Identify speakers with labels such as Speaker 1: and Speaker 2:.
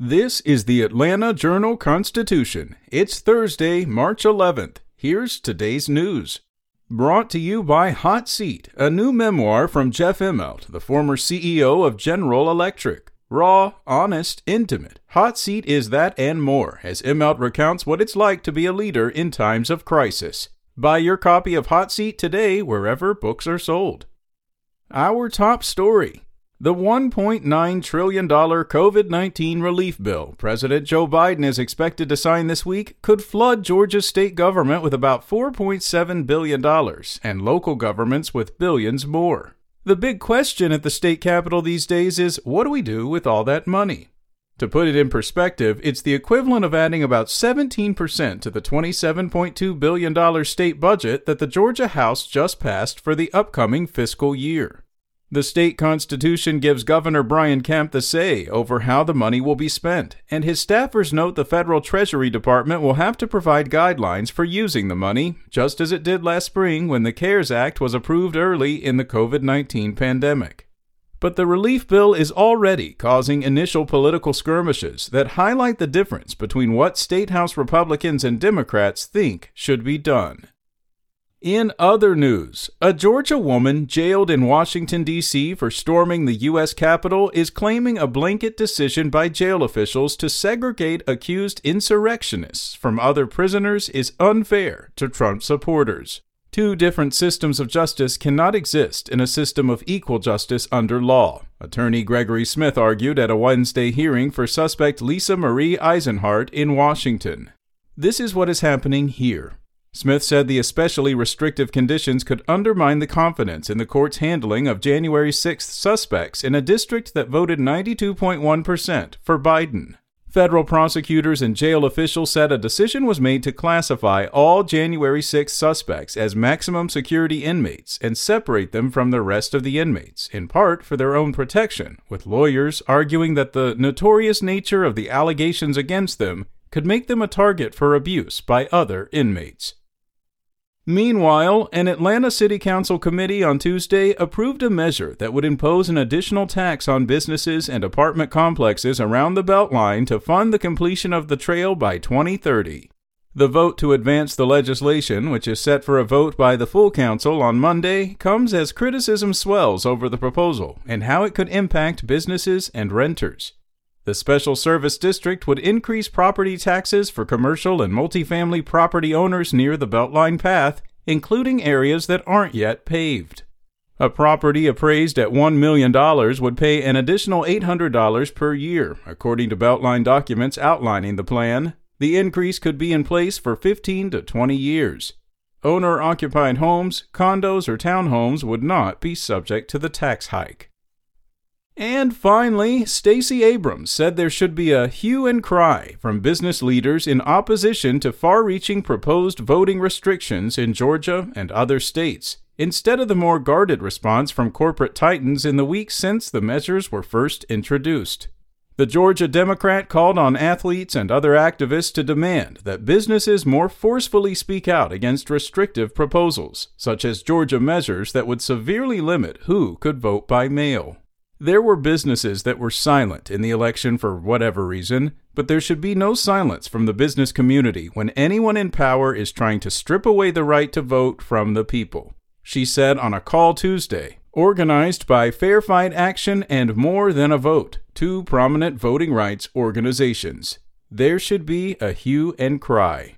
Speaker 1: This is the Atlanta Journal Constitution. It's Thursday, March 11th. Here's today's news. Brought to you by Hot Seat, a new memoir from Jeff Immelt, the former CEO of General Electric. Raw, honest, intimate. Hot Seat is that and more, as Immelt recounts what it's like to be a leader in times of crisis. Buy your copy of Hot Seat today wherever books are sold. Our top story the $1.9 trillion COVID 19 relief bill President Joe Biden is expected to sign this week could flood Georgia's state government with about $4.7 billion and local governments with billions more. The big question at the state capitol these days is what do we do with all that money? To put it in perspective, it's the equivalent of adding about 17% to the $27.2 billion state budget that the Georgia House just passed for the upcoming fiscal year. The state constitution gives Governor Brian Kemp the say over how the money will be spent, and his staffers note the federal Treasury Department will have to provide guidelines for using the money, just as it did last spring when the CARES Act was approved early in the COVID 19 pandemic. But the relief bill is already causing initial political skirmishes that highlight the difference between what State House Republicans and Democrats think should be done. In other news, a Georgia woman jailed in Washington, D.C. for storming the U.S. Capitol is claiming a blanket decision by jail officials to segregate accused insurrectionists from other prisoners is unfair to Trump supporters. Two different systems of justice cannot exist in a system of equal justice under law, attorney Gregory Smith argued at a Wednesday hearing for suspect Lisa Marie Eisenhart in Washington. This is what is happening here. Smith said the especially restrictive conditions could undermine the confidence in the court's handling of January 6th suspects in a district that voted 92.1% for Biden. Federal prosecutors and jail officials said a decision was made to classify all January 6 suspects as maximum security inmates and separate them from the rest of the inmates, in part for their own protection, with lawyers arguing that the notorious nature of the allegations against them could make them a target for abuse by other inmates. Meanwhile, an Atlanta City Council committee on Tuesday approved a measure that would impose an additional tax on businesses and apartment complexes around the Beltline to fund the completion of the trail by 2030. The vote to advance the legislation, which is set for a vote by the full council on Monday, comes as criticism swells over the proposal and how it could impact businesses and renters. The Special Service District would increase property taxes for commercial and multifamily property owners near the Beltline Path, including areas that aren't yet paved. A property appraised at $1 million would pay an additional $800 per year, according to Beltline documents outlining the plan. The increase could be in place for 15 to 20 years. Owner occupied homes, condos, or townhomes would not be subject to the tax hike. And finally, Stacey Abrams said there should be a hue and cry from business leaders in opposition to far reaching proposed voting restrictions in Georgia and other states, instead of the more guarded response from corporate titans in the weeks since the measures were first introduced. The Georgia Democrat called on athletes and other activists to demand that businesses more forcefully speak out against restrictive proposals, such as Georgia measures that would severely limit who could vote by mail. There were businesses that were silent in the election for whatever reason, but there should be no silence from the business community when anyone in power is trying to strip away the right to vote from the people. She said on a call Tuesday, organized by Fair Fight Action and More Than a Vote, two prominent voting rights organizations. There should be a hue and cry.